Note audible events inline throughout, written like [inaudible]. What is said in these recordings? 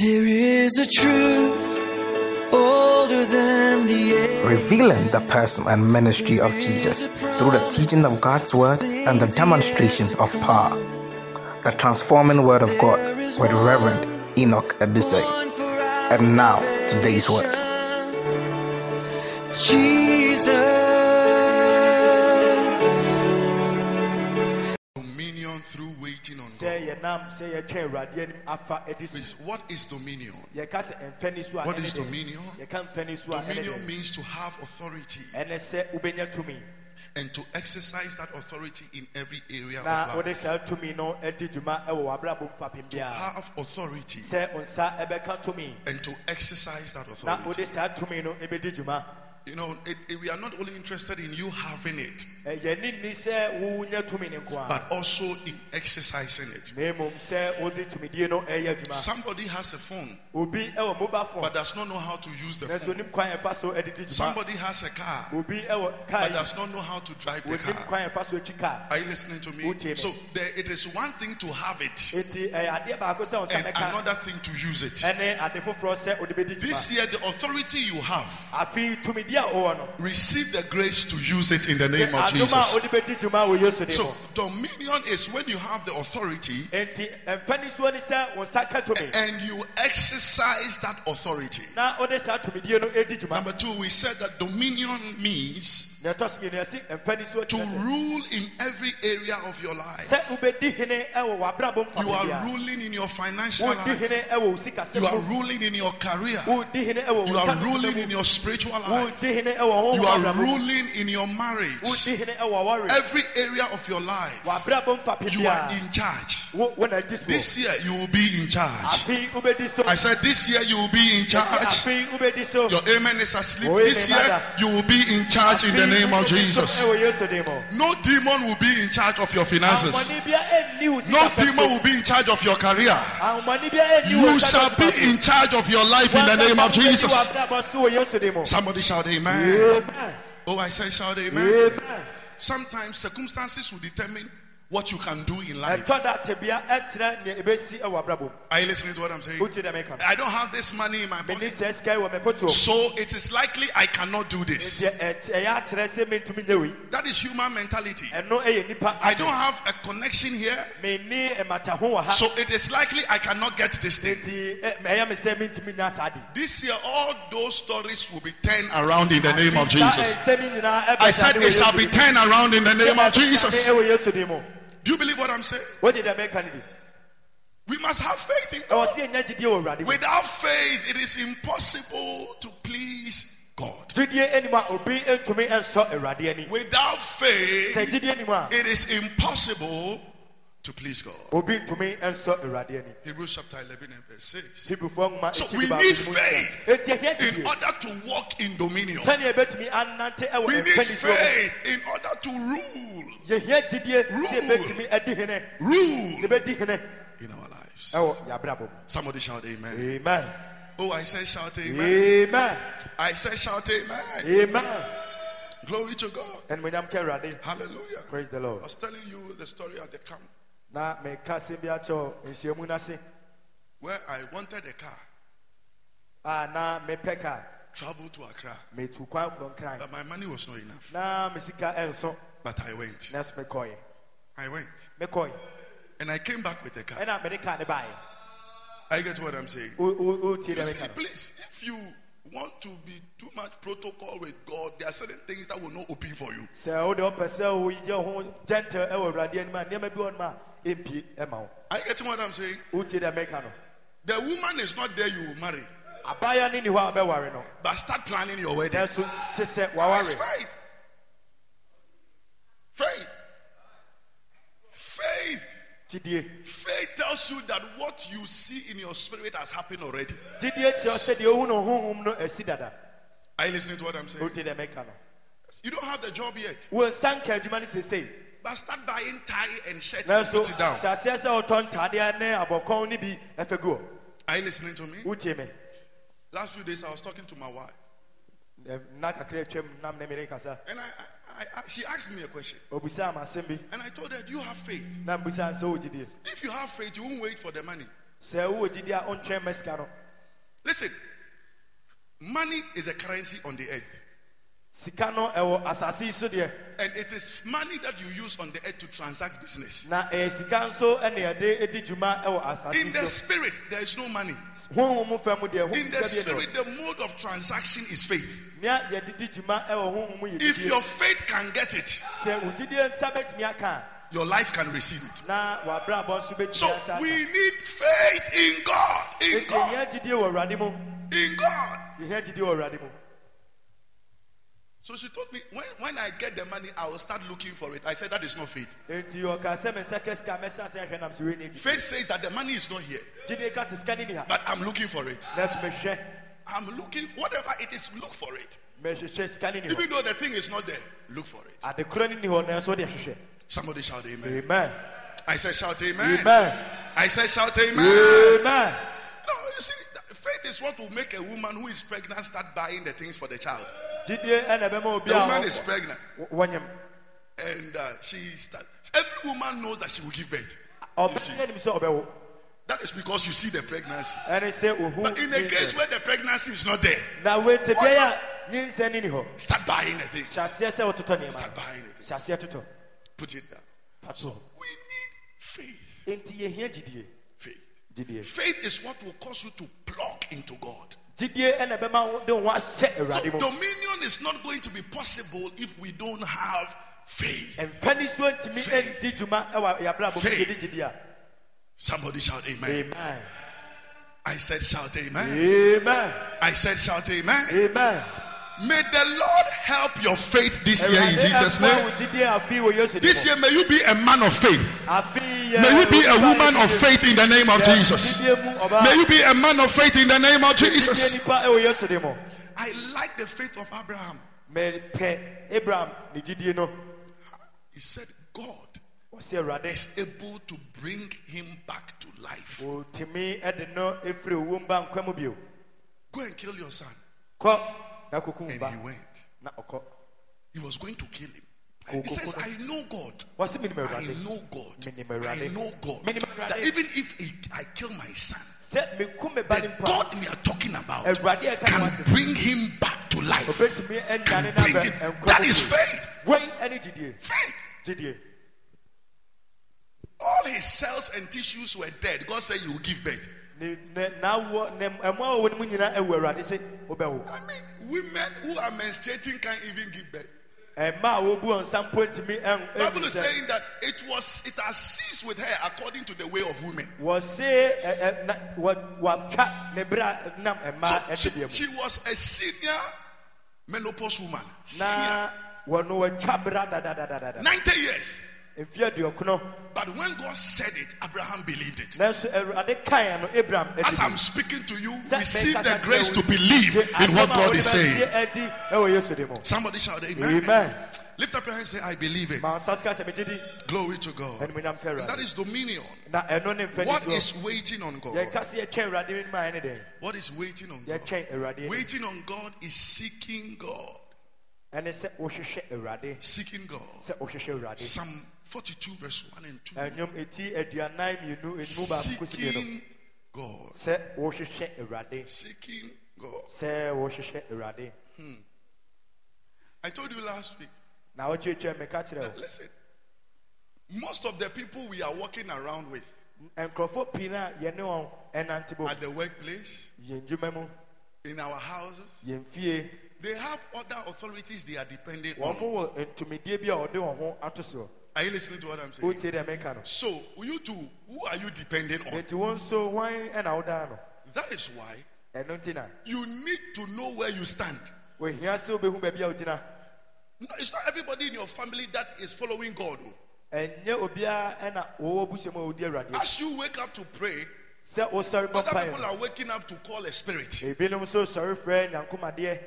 There is a truth older than the air. revealing the person and ministry of Jesus through the teaching of God's Word and the demonstration of power. The transforming Word of God with Reverend Enoch Edusei. And now, today's Word. Jesus. Please, what is dominion? yɛka sɛ mfɛni so a What is dominion? yɛka mfɛni so a ɛne Dominion means to have authority. Ɛne sɛ wobɛnya tumi and to exercise that authority in every area of life. saa tumi no adi dwuma ɛwɔ w'abrabɔ mfapem To have authority. Sɛ wo nsa ɛbɛka and to exercise that authority. Wode saa tumi no ɛbɛdi dwuma You know, it, it- we are not only interested in you having it, eh, Ɛ, yɛni nni sɛ wonya tumi ne nko a but also in exercising it. na mmom sɛ wode tumidie no eh, ɛyɛ adwuma Somebody has a phone obi ɛwɔ eh, mobile phone but does not know how to use the phone. onim kwan ɛfa so ɛde di dwuma Somebody has a car obi ɛwɔ kaa but does not know how to drive the car. kwan ɛfa so akyi Are you listening to me? So there, it is one thing to have it eti ɛyɛ adeɛ baako sɛ wo nsa and another thing to use it. ɛne ade foforɔ sɛ wode bɛdi This year, the authority you have, afei tumidie a wowɔ no receive the grace to use it in the name of Jesus. wode bɛdi dwuma wɔ yesu de So, dominion is when you have the authority enti ɛmfa ni soɔ ne sɛ wo nsa ka tumi and you exercise that authority. na wode saa tumidie no ɛdi dwuma Number two, we said that dominion means na ɛtɔ so mmienu yɛse ɛmfa ni soɔ to rule in every area of your life. sɛ wobɛdi hene ɛwɔ w'abrabɔ You are ruling in your financial life. hene ɛwɔ wo sikasɛm You are ruling in your career. wodi hene ɛwɔ You are ruling in your spiritual life. wodi hene ɛwɔ You are ruling in your marriage. wodi hene ɛwɔ wɔre Every area of your life, you are in charge. wo wo na di so This year, you will be in charge. afei wobɛdi so I said, This year, you will be in charge. afei wobɛdi so Your amen is asleep. Oh, This year, you will be in charge in the name of Jesus. din mu No demon will be in charge of your finances. ahomani bia ɛnni wo No demon will be in charge of your career. ahomani bia ɛnni wo You shall be in charge of your life in the name of Jesus. w'abrabɔ so wɔ yesu din mu Somebody shout amen. Oh, I said shout amen Sometimes circumstances will determine what you can do in life. ɛtɔ da tebea ɛkyerɛ nea ɛbɛsi ɛwɔ abrabɔ mu Are you listening to what I'm saying? wotie dɛ meka no I don't have this money in my pocket. sɛ sika yi wɔ me foto So it is likely I cannot do this. nti ɛt- ɛyɛ akyerɛ sɛ mentumi nyɛ wei That is human mentality. ɛno ɛyɛ nipa I don't have a connection here. menni ɛmata ho wɔ ha So it is likely I cannot get this thing. nti me sɛ mentumi nya saa de This year, all those stories will be turned around in the name of Jesus. ɛnsɛm yi nyinaa ɛbɛsa I said it shall be turned around in the name of Jesus. De ɛwɔ yesu din mu Do you believe what I'm saying? What did no bi We must have faith in God. sɛ yɛnya gyidie wɔ Without faith, it is impossible to please God. gyidie anim a obi ntumi nsɔ awurade ani Without faith, gyidie anim a it is impossible to please God. obi ntumi nsɔ awurade ani Hebrews chapter 11 and verse 6. So we need faith nsia. eti ɛhia In order to walk in dominion, sɛnea ɛbɛtumi anante ɛwɔ we need faith in order to rule. yɛhia gyidie sɛ Rule. ɛbɛtumi adi hene Rule in our lives. ɛwɔ yɛabrabɔ mu Somebody shout amen. amen Oh, I said shout amen. amen I said shout amen. amen Glory to God. ɛnumonyam ka awurade Hallelujah. praise the Lord. I was telling you the story at the camp na meka asɛm bi akyɛw nhyiamu no ase where I wanted a car, a na mepɛ ka travel to Accra, kwan korɔnkran but my money was not enough. na me sika ɛnso But I went. nanso mekɔɛ I went. mekɔɛ And I came back with a car. ɛna mede ka ne baeɛ I get what I'm saying. wotie You dɛ see, meka please, if you want to be too much protocol with God, there are certain things that will not open for you. Sɛ wode wopɛ sɛ woyɛ ho gentle ɛwɔ awurade anim a nneɛma bi wɔ nom a ɛmpie ɛma wo Are you getting what I'm saying? wotie dɛ meka no The woman is not there, you will marry. abaya ne ni hɔ a bɛware no But start planning your wedding. That's faith. Faith. Faith. Faith tells you that what you see in your spirit has happened already. gyidie kyerɛ sɛ deɛ ohu no honhom no asi dada Are you listening to what I'm saying? wotie dɛ meka no You don't have the job yet. Wɔnsa nka adwuma no sesei But start buying tie and shirt and put it down. hyɛ aseɛ sɛ wotɔ ntadeɛ ne abɔkɔn no bi ɛfɛ gu hɔ Are you listening to me? Last few days I was talking to my wife Ɛ, nna kakra atwam nam ne mene kasa and I, I, I she asked me a question obisaa ma asɛm bi and I told her, Do you have faith? na mbisaa sɛ wo If you have faith, you won't wait for the money. sɛ wowɔ gyidi a ɔntwɛn mɛ sika no Listen, money is a currency on the earth. Sika no ɛwɔ asase so deɛ And it is money that you use on the earth to transact business. na ɛyɛ sika nso ɛne yɛde edi dwuma ɛwɔ asase In the spirit, there is no money. honhom mu fam deɛ honhom In the spirit, the mode of transaction is faith. nea yɛde dwuma ɛwɔ honhom mu yɛ If your faith can get it, sɛ wo nsa bɛtumi aka your life can receive it. na wabrabɔ nso So we need faith in God. In God. yɛhia gyidie wɔ awurade mu In God. yɛhia gyidie wɔ awurade mu So she told me, when, when I get the money, I will start looking for it. I said, that is not faith. enti ɔka sɛ me nsa ka sika mɛhyɛ ase ahwɛ nam sɛ wei ne gyidie Faith says that the money is not here, gyidie ka sɛ sika ne ni ha but I'm looking for it. I'm looking, whatever it is, look for it. mehwehwɛ sika ne ni hɔ Even though the thing is not there, look for it. ade korɔ ne ni hɔ nanso wode hwehwɛ Somebody shout amen. amen I said, shout amen. amen I said, shout amen. amen No, you see, that faith is what will make a woman who is pregnant start buying the things for the child. gyidie ɛna ɛbɛma obi The woman is pregnant, and uh, she start. Every woman knows that she will give birth. ɔbɛyɛ nim sɛ ɔbɛwo That is because you see the pregnancy. ɛne sɛ ohu But in a case where the pregnancy is not there, na wete bia a nyinsɛ ne ni hɔ start buying the things. hyɛ aseɛ sɛ wototɔ nneɛma Start buying aseɛ totɔ Put it down. so We need faith. Enti yɛhia gyidie Faith. is what will cause you to plug into God. gyidie ɛna ɛbɛma wo de wo ho ahyɛ So dominion is not going to be possible if we don't have faith. ɛmfa ni so ntumi ɛndi dwuma ɛwɔ yɛabrabɔ mu Faith. a Somebody shout amen. amen I said shout amen. amen I said shout amen. amen May the Lord help your faith this year in Jesus' name. wo gyidie afi wɔ yesu This year may you be a man of faith. May you be a woman of faith in the name of Jesus. gyidie mu ɔbaa May you be a man of faith in the name of Jesus. nipa ɛwɔ yesu din mu I like the faith of Abraham. mepɛ abraham ne He said, God is able to bring him back to life. ɔtumi ɛde no ɛfiri owu mba nkwa mu bio Go and kill your son. And he went. He was going to kill him. He says. I know God. I know God. I know God. That even if he, I kill my son, sɛ mekum me ba ne the God we are talking about Awurade a ɛka can bring him back to life. Can bring him. That is faith. Faith. All his cells and tissues were dead. God said, You will give birth. ne ne n'awɔ ne ɛmo a wɔwɔ ne mu nyinaa ɛwɔ awurade sɛ wobɛwo I mean, women who are menstruating can't even give birth. ɛma a wɔbu wɔn nsa mpo ntumi ɛn Bible is saying that it was it has ceased with her according to the way of women. wɔse ɛ ɛ na wɔ wɔatwa ne bere a nam eh, ɛma So eh, she, she was a senior menopause woman. Senior. na wɔno wɔtwa eh, bere dadadadada 90 years. But when God said it, Abraham believed it. nanso er, awurade kaeɛ no abraham As I'm speaking to you, receive the grace to believe in what God is saying. bɛgye adi ɛwɔ yesu de mu Somebody shout amen. amen Lift up your hands and say, I believe it. ma nsa sika sɛ megye di Glory to God. And that is dominion. na ɛno ne mfani What is waiting on God? yɛka sɛ yɛtwɛn awurade no ma ɛne dɛn What is waiting on God? yɛtwɛn awurade anim. Waiting on God is seeking God. ɛne sɛ wohwehwɛ awurade Seeking God. sɛ wohwehwɛ awurade Psalm 42, verse 1 and 2. ɛnwom eti aduanan mmienu enimu baako kosi mmienu Seeking God. sɛ wohwehwɛ awurade Seeking hmm. God. awurade I told you last week. na wɔtwetwe meka kyerɛ wo Listen. Most of the people we are walking around with nkurɔfoɔ pii no a yɛne wɔn ɛnante bɔ at the workplace, yɛn dwuma mu in our houses, they have other authorities they are depending on. Wɔ ntumidie bi a ɔde wɔn ho ato soɔ Are you listening to what I'm saying? wotie deɛ meka no So, you two, who are you depending on? nti wɔn nso wɔn ɛna wodaa no That is why you need to know where you stand. wɔhia sɛ wobɛhu baabi a wogyina No, it's not everybody in your family that is following God. oh. ɛnyɛ obiara ɛna wɔwɔ busua mu a wɔdi awurade As you wake up to pray, sɛ wosɔre bɔ other people are waking up to call a spirit. ebinom nso sɔre frɛ nyankomadeɛ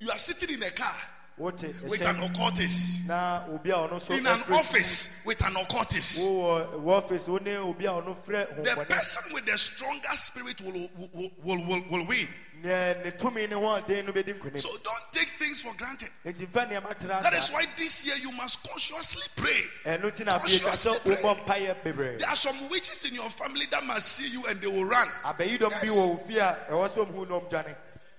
You are sitting in a car with an occultist. na obi a ɔno nso In an office with an occultist. wowɔ wɔ office wo ne obi a ɔno frɛ The person with the stronger spirit will, will, will, will, will win. nea ne tumi ne hoɔden no bɛdi nkonim So don't take things for granted. nti mfa nneɛma tena That is why this year you must consciously pray. ɛno nti na afei twa sɛ Consciously bebree There are some witches in your family that must see you and they will run. abɛyidɔm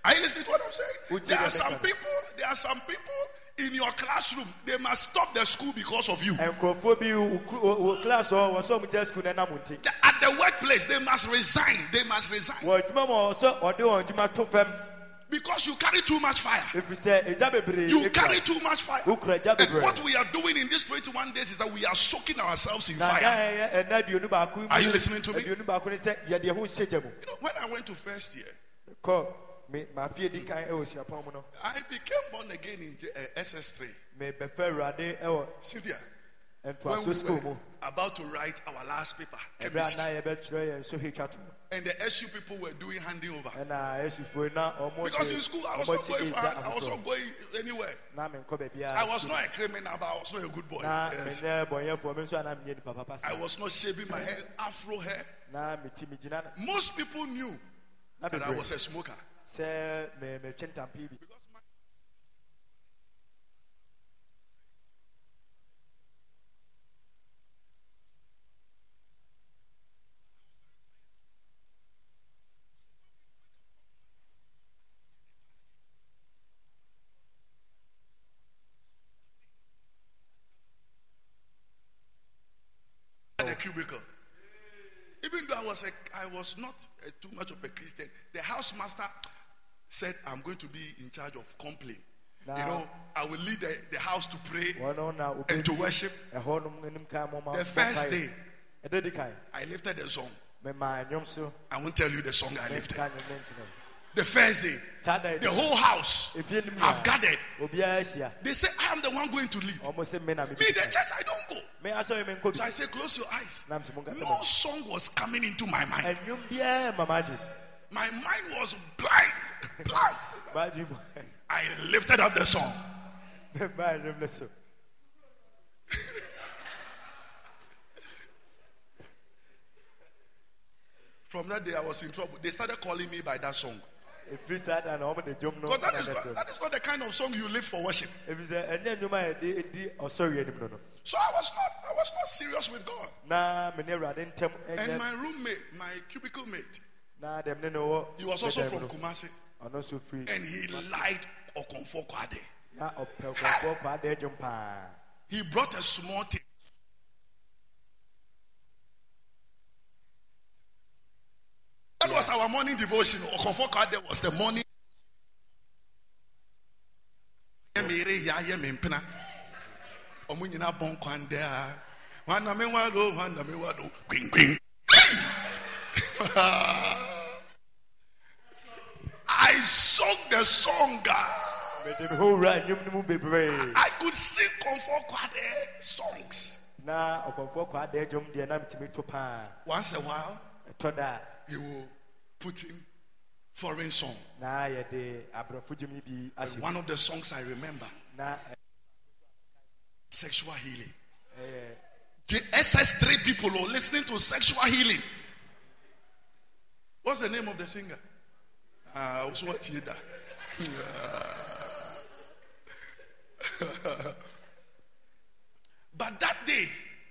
bi wɔ wo fie a ɛwɔ sɛ ɔmhu na ɔmdwane Are you listening to what I'm saying? There are some people, there are some people in your classroom, they must stop the school because of you. nkurɔfoɔ bi wo ku- wo wo class hɔ wɔ sɛ ɔmgya skul no nam wo nti At the workplace, they must resign. They must resign. wɔ adwuma ma wɔ sɛ ɔde wɔn adwuma to fam Because you carry too much fire. ɛfiri sɛ ɛgya bebree You carry too much fire. And what we are doing in these 21 days is that we are soaking ourselves in fire. aduonu baako mu Are you listening to me? aduonu baako ne sɛ yɛde ɛho hyɛ gya mu You know, when I went to first year, kɔ me mafie di kan ɛwɔ hyiapɔn I became born again in uh, SS3. mebɛfɛ awurade ɛwɔ Cynthia, when we were about to write our last paper, chemistry, na yɛbɛtwerɛ yɛn so hwetwa to and the SU people were doing handing over. na Because in school, I was not going for I was not going anywhere. na menkɔ baabiara I was not a criminal, but I was not a good boy. Yes. menyɛ bɔnyɛfoɔ me nso ana menyɛ nipa papa I was not shaving my hair, afro hair. na meti megyina Most people knew that I was a smoker. Sɛ me- metwe ntampii bi Because my- in a cubicle. Even though I was a, I was not uh, too much of a Christian, the housemaster said, "I'm going to be in charge of complaint. You know, I will lead the, the house to pray na and to worship." ɛhɔ nom anim The first day, ɛda di kan I lifted the song. I won't tell you the song I lifted. Menka nnwom no ntina The first day, the whole house have gathered. They say, "I am the one going to lead." me the church, I don't go. me asɔre me nkɔ So I say, "Close your eyes." No song was coming into my mind. ɛnwom biara ma My mind was blind, blank. [laughs] I lifted up the song. maa nnwom no so From that day, I was in trouble. They started calling me by that song. Ɛfiri saa da na ɔmo de dwom no Because that is, not, that is not the kind of song you live for worship. ɛfiri sɛ ɛnyɛ nnwom a yɛde di ɔsɔre anim no no So I was not, I was not serious with God. na me ne awurade ntɛm And my roommate, my cubicle mate, na dɛm ne ne wɔ he was also from. Kumasi, ɔno nso firi and he liked Okomfo Kwaadee. na ɔpɛ nkɔfoɔ kɔ ada adwom paa He brought a small thing. That was our morning devotion. Okomfo Kwaadee was the morning. Ya. Ọmụ nyina bọ nkwa ndị a. Nwanna me wado, nwanna me wado. I sung the song. ah. mede me ho wura nnwom no mu bebree I could sing Comfort Kwade songs. na ɔkɔmfoɔ kɔ ada adwom deɛ na metumi to paa Once a while, he will put in foreign song. a na yɛde aborɔfo dwom yi bi And one of the songs I remember, sexual healing. The SS3 people are listening to sexual healing. What's the name of the singer? Ah, uh, what you da? But that day,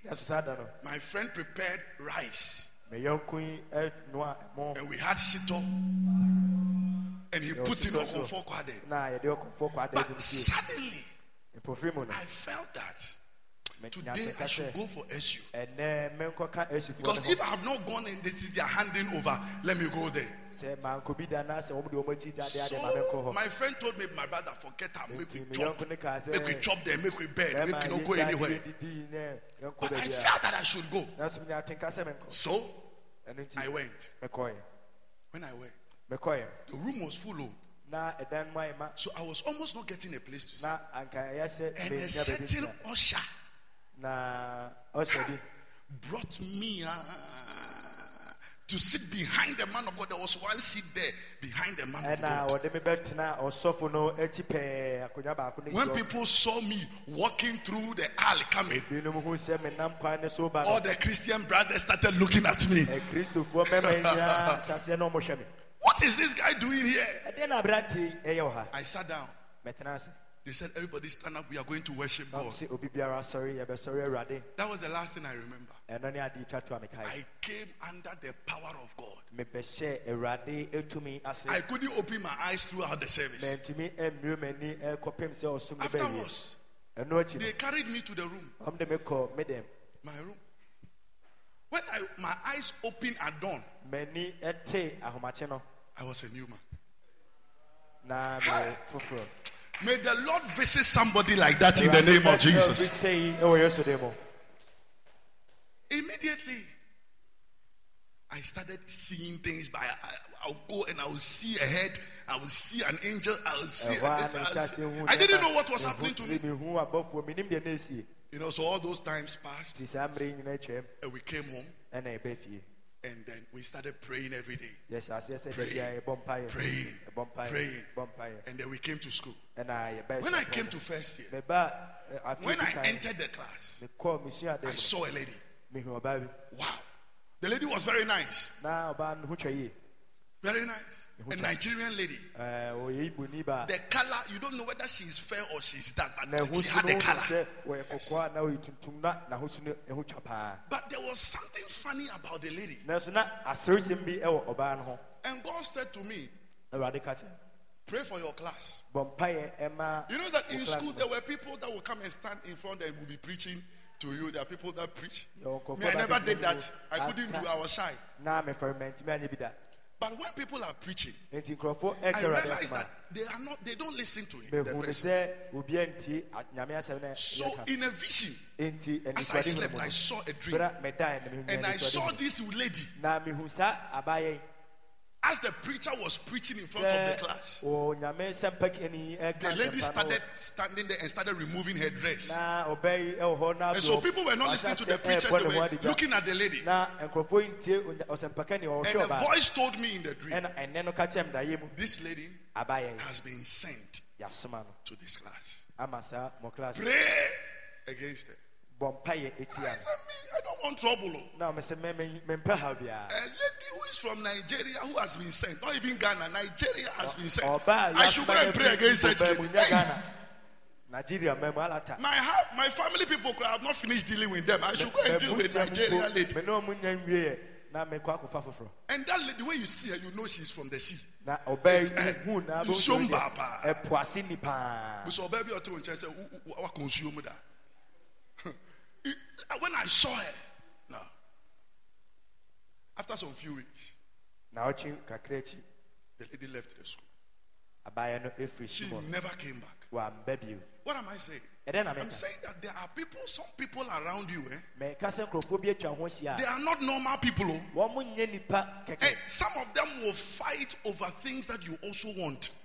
ɛso saa da no my friend prepared rice me yɔnko yi ɛnoa ɛmo and we had shito and he put in. Okomfo Kwaadee. na yɛde ɔkɔmfoɔ kɔ But suddenly, no I felt that today I should go for SU. ɛnɛ menkɔka asifoɔ Because if I have not gone and this is their handing over, let me go there. sɛ mankɔ bi da na sɛ wɔm de wɔm akyi gya de ade ma menkɔ So my friend told me, my brother, forget her, make we chop, make we chop there, make we bed, make we not go anywhere. ne bɛdidi ne yɛnkɔ But I felt that I should go. nanso menyatenka sɛ menkɔ So I went. When I went, the room was full. oh. na ɛdan mu ayɛ ma So I was almost not getting a place to sit. na anka ɛyɛ sɛ And a certain usher na bi brought me uh, to sit behind the man of God. There was one seat there behind the man of God. wɔde me bɛtena ɔsɔfo no akyi pɛɛ akonnwa baako ne si When people saw me walking through the alley coming, binom hu sɛ menam kwan ne so ba all the Christian brothers started looking at me. akristofoɔ mɛma yi nyinaa hyɛseɛ na ɔmɔhwɛ me What is this guy doing here? Eh, ɛdeɛ na aberante eh, yi ɛyɛ wɔ ha I sat down. They said, Everybody stand up. We are going to worship God. sɛ obi biara asɔre yɛbɛsɔre awurade That was the last thing I remember. ɛno ne ade twa to I came under the power of God. atumi ase I couldn't open my eyes throughout the service. mantumi ammue m'ani ɛkɔpem sɛ ɔsom no bɛwie Afterwards, they carried me to the room, no ɔmde me kɔ me dɛm my room. When I, my eyes opened at dawn, m'ani ɛte ahomakye no I was a new man. foforɔ May the Lord visit somebody like that in the name of Jesus. sei ɛwɔ yesu din mu Immediately, I started seeing things. By I, I'll go and I will see a head. I will see an angel. I will see. ɛhɔ a this, na I will see- I didn't know what was happening to me. tiri mehu abɔfoɔ menim deɛ na ɛsie You know, so all those times passed, nti saa mmerɛ yi nyina atwam and we came home, ɛna ɛbɛ fie and then we started praying every day, Yes, sɛ da Praying, biara yɛbɔ mpaeɛ praying, mpaeɛ praying. and then we came to school. ɛna yɛbɛ When I came to first year, afe when I entered the class, I saw a lady. mehu ɔbaa bi Wow, the lady was very nice, very nice, a Nigerian lady. Ɛɛ, ɔyɛ iboni ba The color, you don't know whether she's fair or she's dark, but she had the color. sɛ wɔyɛ kɔkɔɔ a na ɔyɛ tuntum na n'ahosu no ɛho twa paa But there was something funny about the lady. nanso na asɛresɛm bi ɛwɔ ɔbaa no ho And God said to me, Pray for your class. You know that in school there were people that would come and stand in front and would be preaching to you. There are people that preach. Me, I never did that. I couldn't aka- do. I was shy. Na mefɛre mantimi anyɛ bi da But when people are preaching, I realize that they are not. They don't listen to it. the person. sɛ obia ntie a- nyame asɛm no So in a vision, as I slept, I saw a dream, berɛ medae na mehu and I saw this lady as the preacher was preaching in front of the class. ɔ nyame sɛmpa kani ɛka eh, The lady started standing there and started removing her dress. na ɔbaa yi ɛwɔ eh, hɔ na And so people were not listening to the eh, aseɛ preachers, they were looking at the lady. na nkurɔfoɔ yi ntie onya- ɔsɛmpaka ni And the voice told me in the dream, ɛna ɛnɛ no ka kyerɛ m daeɛ mu this lady has been sent to this class. ama saa mɔ class Pray against her. I me, I don't want trouble. oh. no na mɛsɛ mempɛ haw biara A lady who is from Nigeria who has been sent, not even Ghana, Nigeria has been sent. I should go and pray against such baa mu lady. nyɛ Hey, ghana nigeria ma mu alata my half, my family people could have not finished dealing with them. I should go and deal with Nigeria lady. mene ɔmo nya nwieɛ na mekɔ akɔfa foforɔ And that lady, when you see her, you know she's from the sea. na ɔbaa Yes, eh, na nsuom baa paa. ɛpo ase ni paa So baby, I told you, say, what consume that? It- When I saw her, no. After some few weeks, na ɔkye kakra akyi the lady left the school. abaayɛ no ɛfiri She never came back. What am I saying? I'm saying that there are people, some people around you, eh? mɛka sɛ nkurɔfoɔ bi atwa ho ahyia They are not normal people. Oh. a wɔn nyɛ nipa And kɛkɛ some of them will fight over things that you also want.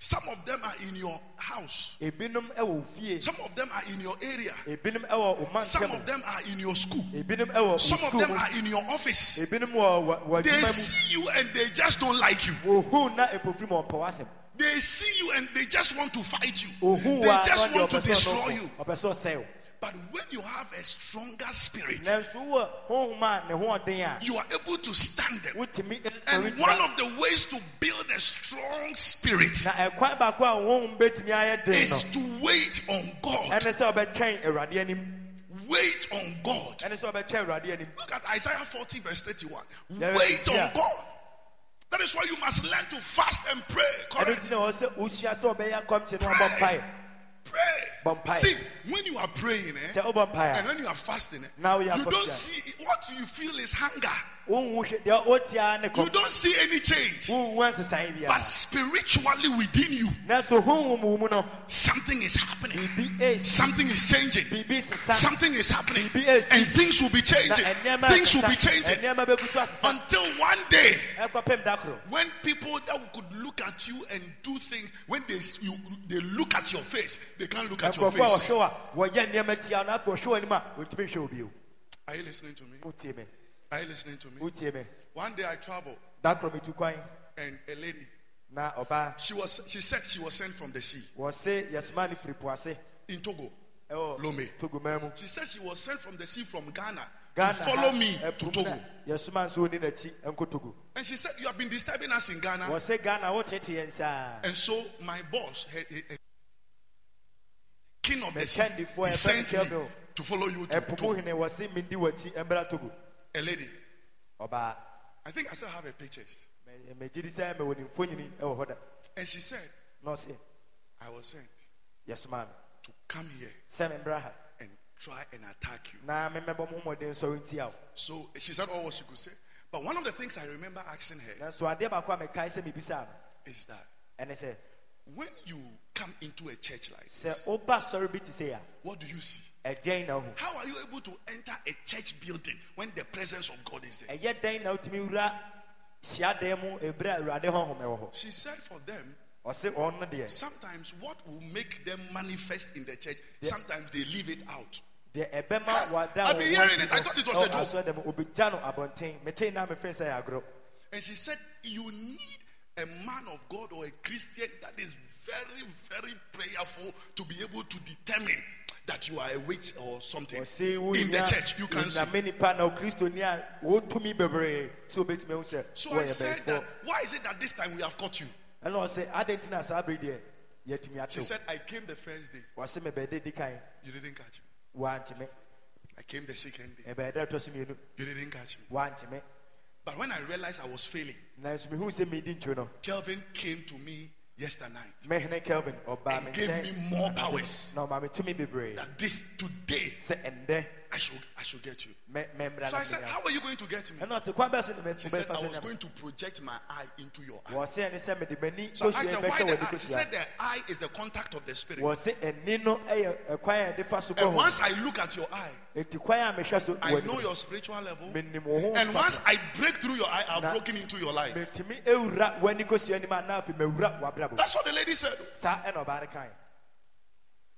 Na ebi bɛko atia nneɛma a wɔpɛ Some of them are in your house. ebinom ɛwɔ wo fie Some of them are in your area. ebinom ɛwɔ wo Some of them are in your school. ebinom ɛwɔ wo Some of them are in your office. They see you and they just don't like you. wohu na epofiri ma ɔmpɛ w'asɛm They see you and they just want to fight you. They just want to ɔde ɔpɛ sɛ destroy you. Ɔpɛ sɛ ɔsɛe wo But when you have a stronger spirit, nanso wowɔ honhom a ne ho you are able to stand them. wotumi eh, And one of the ways to build a strong spirit na eh, ɛkwan baako a honhom bɛtumi ayɛ den is to wait on God. ɛne sɛ ɔbɛtwɛn awurade eh, anim Wait on God. ɛne sɛ ɔbɛtwɛn awurade anim Look at Isaiah 40, verse 31. Wait on. God. That is why you must learn to fast and pray. Correct? nti na ɔwɔ sɛ wosua sɛ ɔbɛyɛ akɔmkyɛ no ɔbɔ mpae Pray. See, when you are praying, eh, mpae and when you are fasting, eh, Now you you don't see what you feel is hunger. Wohu hwɛ deɛ wotia ne You don't see any change. But spiritually within you, nanso honhom wo something is happening. Something is changing. Something is happening. And things will be changing. Things will be changing. ɛnneɛma bɛgu so asesa Until one day, ɛkɔpem da koro when people that could look at you and do things, when they you, they look at your face, they can't look at your face. wɔhwɛ wo a wɔyɛ nneɛma tia no afei ɔhwɛ w'anim a ɔntumi nhwɛ wo bio Are you listening to me? Are you listening to me? One day I traveled. Da koro metu and a lady, she was she said she was sent from the sea. Wɔse yɛsoma no firi in Togo. ɛwɔ Lome. mu She said she was sent from the sea from Ghana, ghana to follow me ɛpo to Togo. na yɛsoma nso ɔni n'akyi togo. And she said, You have been disturbing us in Ghana. wɔse ghana wotete yɛn saa And so my boss, he- he- he- king of the sea, sent me to follow you to Togo. Hene wɔse mendi w'akyi mbra togo A lady. ɔbaa I think I still have her pictures. me- megye di sɛ mewɔ ne mfonyini ɛwɔ hɔ da And she said, na ɔse eh? I was sent yɛsoma me to come here sɛ membra ha and try and attack you. na memmɛbɔ mo mmɔden nsɔre ntia wo So she said all what she could say. But one of the things I remember asking her nanso adeɛ baako a mekae sɛ mebisaa no is that ɛne sɛ when you come into a church like this, woba sɔre bi te sɛ a what do you see? Ɛdɛn na wohu How are you able to enter a church building when the presence of God is there? ɛyɛ dɛn na wotumi wura hyiadan mu ɛberɛ a awurade honhom ɛwɔ hɔ She said for them, ɔse ɔno no deɛ sometimes what will make them manifest in the church, sometimes they leave it out. Ah, wada I've been hearing it. I thought it was a joke. asɔre dɛm obɛgya no abɔnten metee na mefrɛ sɛ yɛ agorɔ And she said, You need a man of God or a Christian that is very, very prayerful to be able to determine that you are a witch or something in the church. You can see. nyame nipa na okristoni a wɔtumi bebree sɛ wobɛtumi ahu sɛ So I said that, why is it that this time we have caught you? ɛna ɔsɛ adɛn nti na saa bere deɛ yɛatumi She said, I came the first day. You didn't catch me. I came the second day. You didn't catch me. But when I realized I was failing, nanso mehu sɛ medi ntwo no Kelvin came to me yesterday night mɛhene kelvin ɔbaa me and gave me more powers No, na ɔma me tumi bebree that this today I should I should get you. So I said, How are you going to get me? ɛna ɔsɛ kwan bɛ so ne She said, I was going to project my eye into your eye. wɔse ɛne sɛ mede m'ani So I said, why the eye? She said, The eye is the contact of the spirit. wɔse ɛni no ɛyɛ ɛkwan a yɛde fa so kɔ And once I look at your eye, enti kwan a mehwɛ I know your spiritual level. menim wo ho And once. I break through your eye, I've broken into your life. metumi ewura w'ani kosua anim a na afei mawura w'abrabɔ That's what the lady said. saa ɛna ɔbaa no kae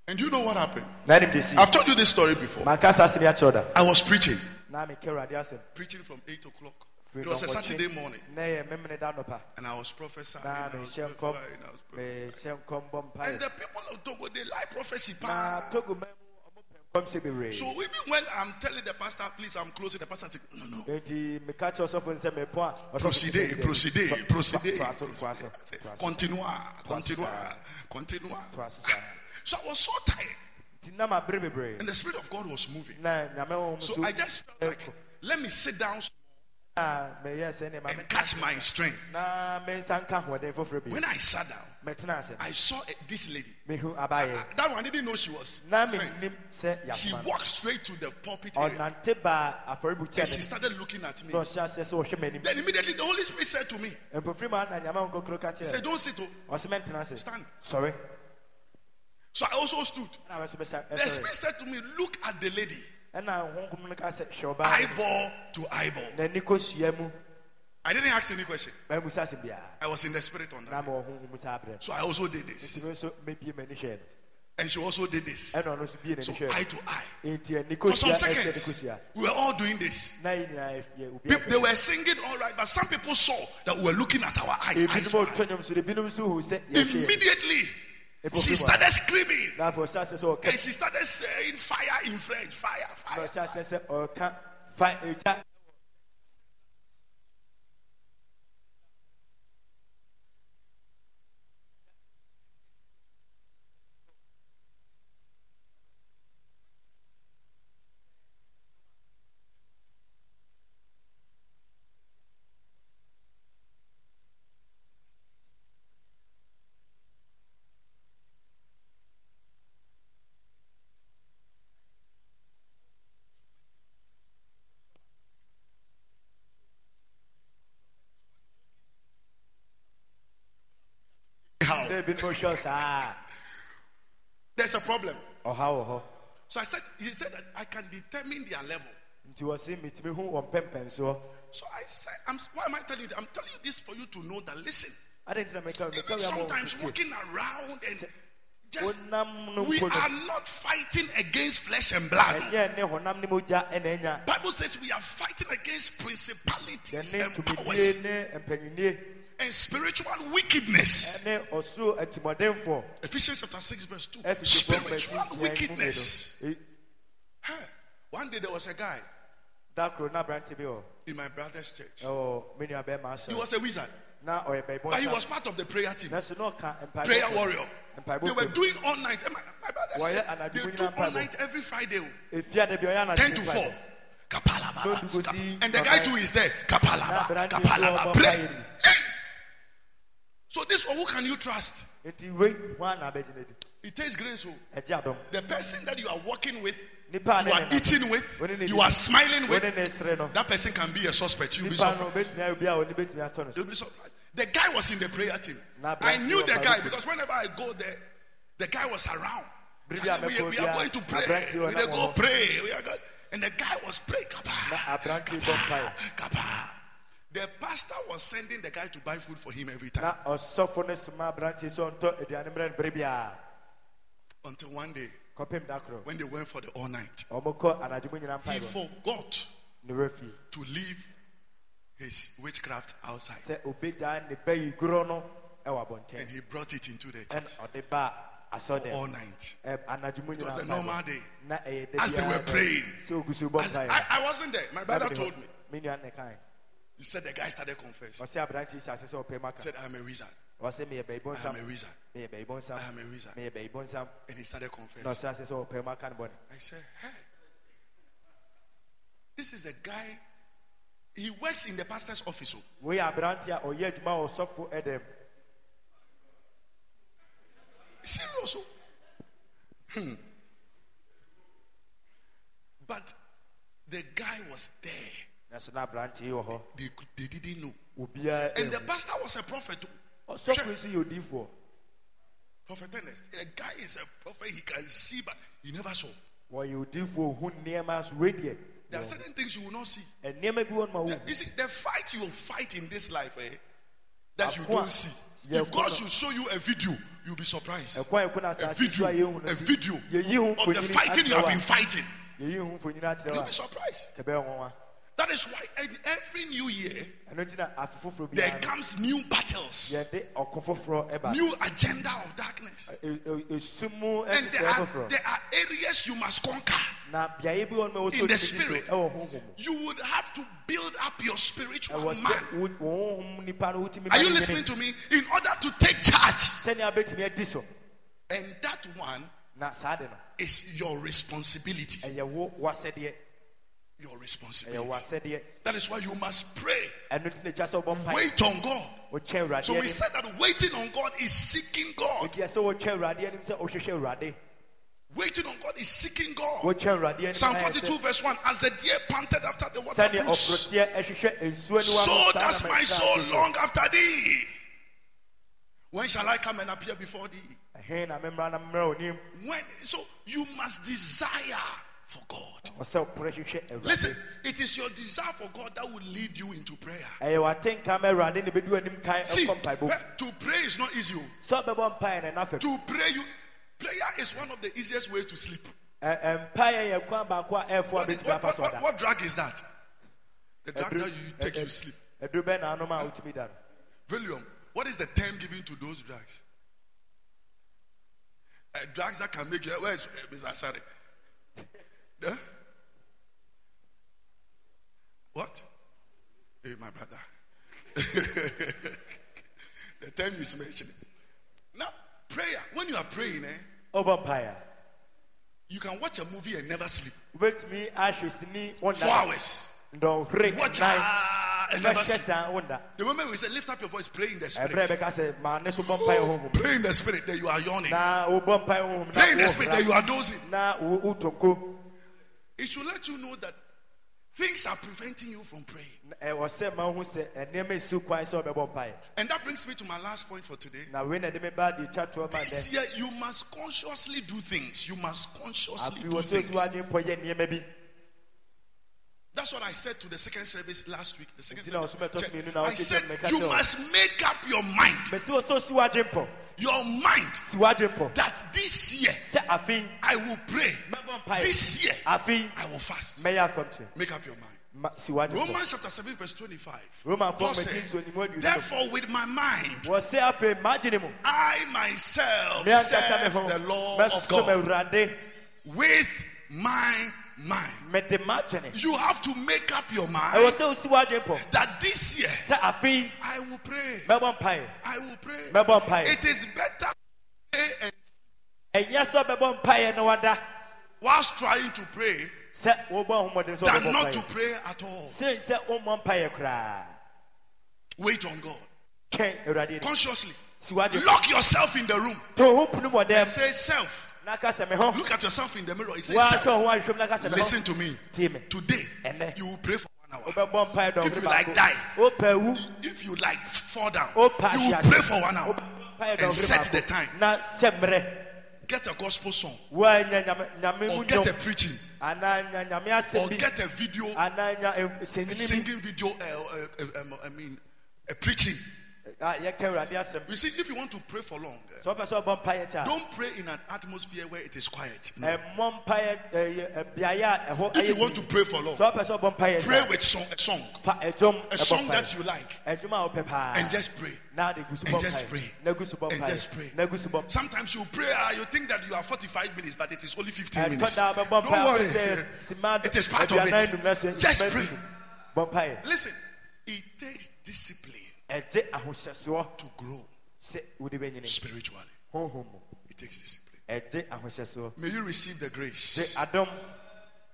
And you know what happened? na nim de si I've told you this story before. maka saa asɛm yi akyerɛ wo I was preaching, na meka awurade asɛm preaching from 8 o'clock. It was a Saturday morning. na ɛyɛ memene da nɔpa And I was prophesying. na I was prophesying, I was prophesying. mehyɛ nkɔm bɔ And the people of Togo, they like prophecy. na pa. togo man mu ɔmo pɛ nkɔm sɛ bebree So even when I'm telling the pastor, please, I'm closing, the pastor said, no, no. enti meka kyerɛ ɔsɔfo no sɛ mepɔ a ɔsɔfo Procede, sɛ daabi, procede, daabi. procede. Toa so, toa so, procede. toa Continua, continua, continua. So I was so tired. nti na mabere bebree And the Spirit of God was moving. na nyame honhom So I just felt like, let me sit down na meyɛ sɛ ne ma and catch my strength. na me nsa nka hoɔden foforɔ bi When I sat down, I saw this lady. mehu abayɛ That one I didn't know she was. sent. She walked straight to the pulpit area ɔnante baa afɔrebukyia and she started looking at me. na ɔhyɛ aseɛ sɛ ɔhwɛ m'anim Then immediately the Holy Spirit said to me, mpofiri ma na nyame nkɔkoro ka He said, kyerɛ Don't sit. Oh. ɔse mɛntena ase Stand. sɔre So I also stood. mɛso The Spirit said to me, Look at the lady, ɛna honhom no ka sɛ hwɛ ɔbaa no eyeball to eyeball. n'ani kɔsua mu I didn't ask any question. mamu sɛ asɛm biara I was in the Spirit on that. saa So I also did this. nti me nso mɛbie m'ani hwɛ no And she also did this. ɛna ɔno nso bie So eye to eye. For some kɔsua ɛhyɛ ne seconds, we were all doing this. na yi nyinaa yɛ obi People, they were singing all right, but some people saw that we were looking at our eyes. eye to eye. ɔtɔ nnwom so de binom nso hu sɛ yɛhwɛ yɛ Immediately, she started screaming. na afɔ ɔhyɛ aseɛ sɛ ɔka And she started saying fire in French. Fire, na fire. There's a problem. ɔha wɔ hɔ So I said, he said that I can determine their level. nti wɔse metumi hu wɔn pɛmpɛnsoɔ So I said, I'm, why am I telling you? that? I'm telling you this for you to know that listen, ntina meka meka even sometimes walking around and just we are not fighting against flesh and blood. ɛnyɛ ne honam ne mogya ɛna ɛnya Bible says we are fighting against principalities and powers and spiritual wickedness. Ephesians chapter 6, verse 2. Spiritual wickedness. wickedness Hey, one day there was a guy da koro na aberante bi wɔ in my brother's church. ɛwɔ me nua bɛrima He was a wizard, bɛibɔ but he was part of the prayer team. nanso na ɔka mpaebɔ Prayer warrior. They were doing all night. My, my brother said they do all night every Friday. oh. efia de bi ɔyɛ 10 to 4. mpaebɔ. Kapala No, baba. because he- And the guy too is there. Kapala Na baba. Kapala. Pray. Mpaeɛ ni. Hey! So this one, who can you trust? nti wei hwan na abɛgyina di It takes grace. Oh. The person that you are working with, you are eating with, you are smiling with, ne sere no that person can be a suspect. You'll be surprised. obetumi ayɛ obi a ɔne betumi atɔ no so You'll be surprised. The guy was in the prayer team. I knew the guy because whenever I go there, the guy was around. We, are- we are going to pray. We go pray. We are going, and the guy was praying. na Kapa, aberante kapa. The pastor was sending the guy to buy food for him every time. na ɔsɔfo no soma aberante sɛ ɔntɔ aduane mmerɛ no bere biara Until one day, kɔpem da koro when they went for the all night, ɔmokɔ anadwo mu nyina he forgot to leave his witchcraft outside. sɛ obɛgyaa ne bɛyi goro no ɛwɔ And he brought it into the church ɔde ba asɔdɛm all night. Ɛ, anadwo mu It was a normal day. na ɛyɛ da As they were praying. sɛ ogu so bɔ As- I, I wasn't there. My brother told me. Me nua ne kae He said the guy started confessing. ɔsɛ aberante hyɛ ase sɛ ɔpɛ He said, I'm a wizard. ɔsɛ meyɛ bɛibɔ I am a wizard. meyɛ bɛibɔ nsam I am a wizard. meyɛ bɛibɔ nsam And he started confessing. ɔsɛ ase sɛ ɔpɛ maka no bɔne I said, hey, this is a guy. He works in the pastor's office. oh. wei yɛ aberante a ɔyɛ adwuma wɔ ɔsɔfo ɛdɛm Serious. oh. Hmm. But the guy was there. Nanso na aberante yi They, they didn't know. And the pastor was a prophet. Sure. nso yɛ odiifoɔ Prophet Ernest. The guy is a prophet. He can see, but he never saw. wɔyɛ odiifoɔ ohu nneɛma so wei deɛ There are certain things you will not see. nneɛma bi wɔ no ma The- You see, the fight you will fight in this life, eh, that you don't see. If God should show you a video, you'll be surprised. ɛkwan ɛko no A video, a yɛhu no a si video of the fighting you have been fighting. yɛyi ho mfonini akyerɛ You'll be surprised. That is why every new year ɛno nti na afe foforɔ there comes new battles, yɛde ɔko foforɔ ɛba new agenda of darkness, and there are there are areas you must conquer. na beaeɛ bi wɔ no ma ɛwɔ sɛ In the wotumi di so spirit. ɛwɔ honhom. Mu You would have to build up your spiritual man. wo- wo honhom nipa no wotumi Are you listening to me? In order to take charge, sɛnea wobɛtumi adi so. And that one na saa de no. is your responsibility. Ɛyɛ wo w'asɛdeɛ Your responsibility. That is why you must pray. ɛno nti na ɛtwa sɛ wobɔ mpae Wait on God. So we said that waiting on God is seeking God. ɛtiɛ sɛ wokyɛ awurade anim sɛ wohwehwɛ awurade Waiting on God is seeking God. wokyɛ awurade anim Psalm 42, verse 1 As the deer panted after the water brooks, ɔforoteɛ ɛhwehwɛ nsuo aniwa so does my soul long after thee. When shall I come and appear before thee? ɛhe na memmra na mmrɛ onim When so you must desire for God. ɔsɛ wopere hwehwɛ awurade Listen, it is your desire for God that will lead you into prayer. ɛyɛ w'atenka ma awurade ne bɛdu anim kan See, eh, to pray is not easy. oh. sɛ wobɛbɔ mpaeɛ no ɛna fam To pray, you prayer is one of the easiest ways to sleep. Ɛ- ɛ, mpaeɛ yɛ kwan baako a ɛɛfo a What, what, what, what, what drug is that? The drug that you take, you sleep. ɛduru bɛɛ na anom a wotumi da no Valium. What is the term given to those drugs? Uh, drugs that can make you. Where is uh, Mr. Asare? Huh? What? Hey, my brother. [laughs] the term is mentioned. Now, prayer. When you are praying, eh, wobɔ mpaeɛ a you can watch a movie and never sleep. wobɛtumi ahwɛ sini Four wonda hours. ndɔnhwere Watch nan ah, and never sleep. wonda The moment we say lift up your voice, pray in the spirit. bɛka sɛ ma ne so bɔ mpaeɛ honhom mu. Pray in the spirit that you are yawning. Pray in the spirit that you are dozing. Na wo- wotonko It should let you know that things are preventing you from praying. Na eh, ɛwɔ sɛ ma wohu sɛ ɛnneɛma eh, nsi kwan sɛ wobɛbɔ mpaeɛ And that brings me to my last point for today. na wei na ɛde me ba de twa toɔ ma This year, you must consciously do things. You must consciously do things. That's what I said to the second service last week. The second service. ɔsoma ɛtɔ so Check. mmienu na I said you must make up your mind. mesi wɔ sɛ osi w'adwe mpɔ Your mind that this year I will pray. This year I will fast. Make up your mind. Ma- si w'adwe mpɔ Romans chapter 7, verse 25. Roman Paul fɔ said, mɛti nsuo nimu Therefore, with my mind, wɔ sɛ afei I myself serve the law of God with my mind. You have to make up your mind sɛ osi w'adwe mpɔ that this year I will pray. I will pray. It is better to pray and ɛnyɛ sɛ ɔbɛbɔ mpaeɛ na wada whilst trying to pray sɛ wobɔ ahomɔden sɛ than not to pray at all. sɛ sɛ wommɔ mpaeɛ koraa Wait on God. Consciously. Lock yourself in the room. to ho punu wɔ And say, Self. Na ka sɛ me ho Look at yourself in the mirror. He says, woahwɛ Self. ho ahwehwɛm na ka sɛ me ho Listen to me. Today, you will pray for one hour. If you like die. If you like fall down, you will pray for one hour and set the time. Get a gospel song woanya nyame nyame or get a preaching or get a video, nya a singing video. Uh, uh, um, I mean, a preaching. A yɛka awurade asɛm You see, if you want to pray for long, sɛ wopɛ sɛ ɔbɔ mpaeɛ kyɛ a don't pray in an atmosphere where it is quiet. No. ɛmmɔ mpaeɛ ɛyɛ- ɛ, beaeɛ a ɛhɔ If you want to pray for long, sɛ wopɛ sɛ ɔbɔ mpaeɛ pray with song, a song, a ɛdwom a ɛbɔ song that you like, ɛdwom a wopɛ paa and just pray. na de gu so and just pray. na gu so bɔ And just pray. mpaeɛ na gu so bɔ Sometimes you pray, ah, you think that you are 45 minutes, but it is only 15 minutes. Don't worry. wopɛ sɛ sima It is part of it. num na so Just pray. Listen, it takes discipline to grow sɛ wode bɛnyini spiritually. It takes discipline. May you receive the grace.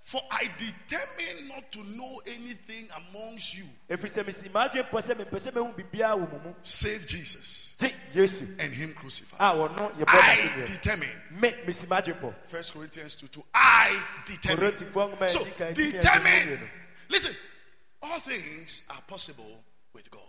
For I determined not to know anything amongst you ɛfiri sɛ mesi maadwen pɔ sɛ mempɛ sɛ mahu biribiaa wɔ mu mu save Jesus and Him crucified. a wɔno yɛbɔ I n'asɛdeɛ determined. me mesi maadwen First Corinthians 2 2. I determined. korintifoɔ nwoma a So, ɛdi kan, ɛdi kan, determined. ɛdi kan, Listen, all things are possible with God.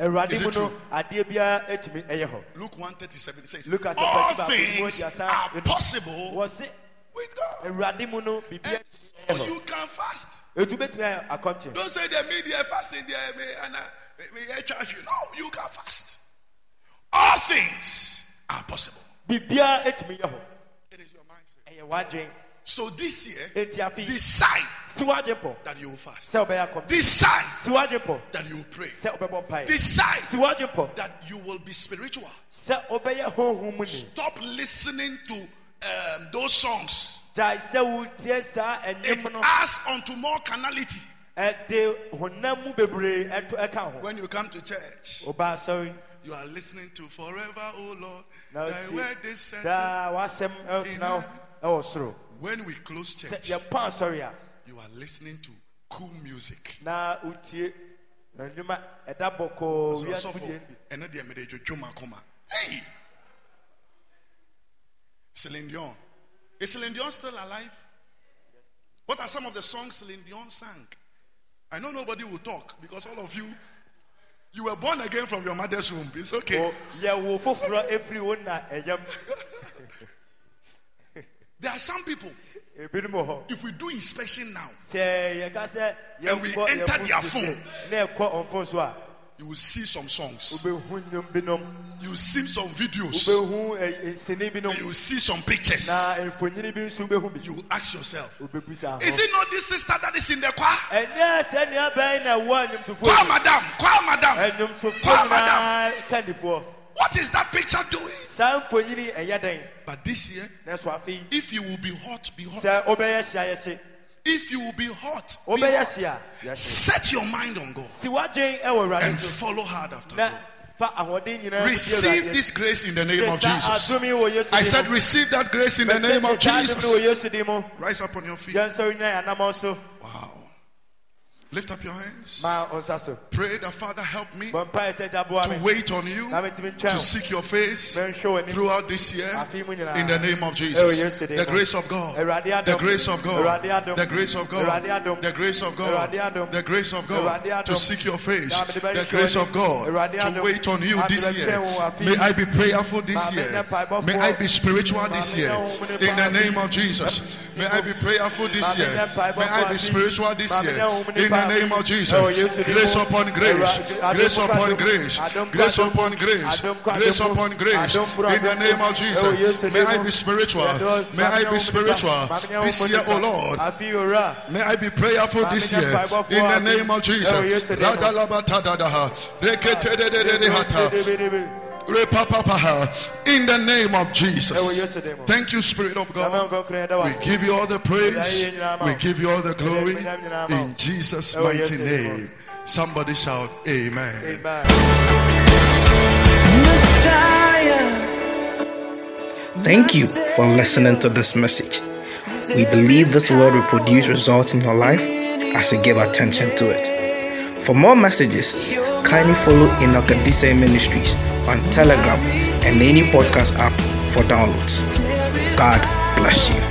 Is it true? adeɛ biara atumi ɛyɛ hɔ Luke 137 says, Lucas All things are possible with God. awurade mu no biribiara And so you can fast. ɛtu bɛtumi ayɛ akɔnten Don't say the media fasting there, and uh, me me you. No, you can fast. All things are possible. biribiara atumi yɛ hɔ It is your mindset. So this year, decide si w'adwen pɔ that you will fast. sɛ wobɛyɛ akɔnten Decide si w'adwen pɔ that you will pray. sɛ wobɛbɔ mpaeɛ Decide si w'adwen pɔ that you will be spiritual. sɛ wobɛyɛ honhom mu ni Stop listening to um, those songs. gyae sɛ wotie It ɛnyɛm unto more carnality. ɛde honam mu bebree ɛto ɛka ho When you come to church, you are listening to Forever, oh Lord. Thy wotie word is settled. Daa w'asɛm ɛtena ɛwɔ soro When we close church, yɛpɔ asɔre a you are listening to cool music. na wotie nnwuma ɛda bɔkɔɔ So, wiase so for- fudie bi and then they dwodwo ma koma. Hey! Celine Dion. Is Celine Dion still alive? What are some of the songs Celine Dion sang? I know nobody will talk because all of you, you were born again from your mother's womb. It's okay. [laughs] There are some people, ebinom wɔ hɔ if we do inspection now, sɛ yɛka sɛ And we enter their phone phone. na ɛkɔ ɔmfon so a you will see some songs, wobɛhu nnwom binom you will see some videos, wobɛhu ɛ- nsini binom you will see some pictures. na mfonyini bi nso wobɛhu bi You will ask yourself, is it not this sister that is in the choir? ɛnyɛ sɛ nea bɛn na ɛwɔ nnwomtofoɔ Choir madam, choir madam. Choir kandifoɔ What is that picture doing? Saa mfonyini ɛyɛ dɛn But this year, na so afei if you will be hot, be hot. sɛ wobɛyɛ hyia yɛhye If you will be hot, be hot. set your mind on God si w'adwen ɛwɔ awurade and follow hard after God. Receive this grace in the name of Jesus. adom yi wɔ Yesu I said, receive that grace in the name of gye saa adom yi wɔ Jesus. Yesu din mu Rise up on your feet. yɛnsɔre nyina yɛ anammɔn so Wow. Lift up your hands. ma ɔnsa so Pray that Father help me bɔ mpaeɛ sɛ gya boa to wait on you, na metumi ntwɛn to seek your face throughout this year. afe mu nyinaa In the name of Jesus. The grace of God. The grace of God. The grace of God. The grace of God. The grace of God. To seek your face. Na mede bɛhwɛ The grace of. God. To wait on you this year. bɛhwɛ wo afe May. I be prayerful this year. May I be spiritual this year. In the name of Jesus. May I be prayerful this year. May I be spiritual this year. Menyɛ honhom In the name of Jesus. Grace upon grace. Grace upon grace. adom. Adom kɔ Grace upon grace. Grace upon grace. In the name of Jesus. May I be spiritual. May I be menyɛ honhom nipa. spiritual this year. O Lord. May I be prayerful this year in the name of Ɛwɔ Jesus. In the name of Jesus. Yesu din mu. Thank you, Spirit of God. nkɔkorɔ yɛda wo We give you all the praise. We give you all the glory. In Jesus' mighty name. Somebody shout, Amen. Amen. Messiah. Thank you for listening to this message. We believe this word will produce results in your life as you give attention to it. For more messages, kindly follow Enoch Ministries on Telegram and any podcast app for downloads. God bless you.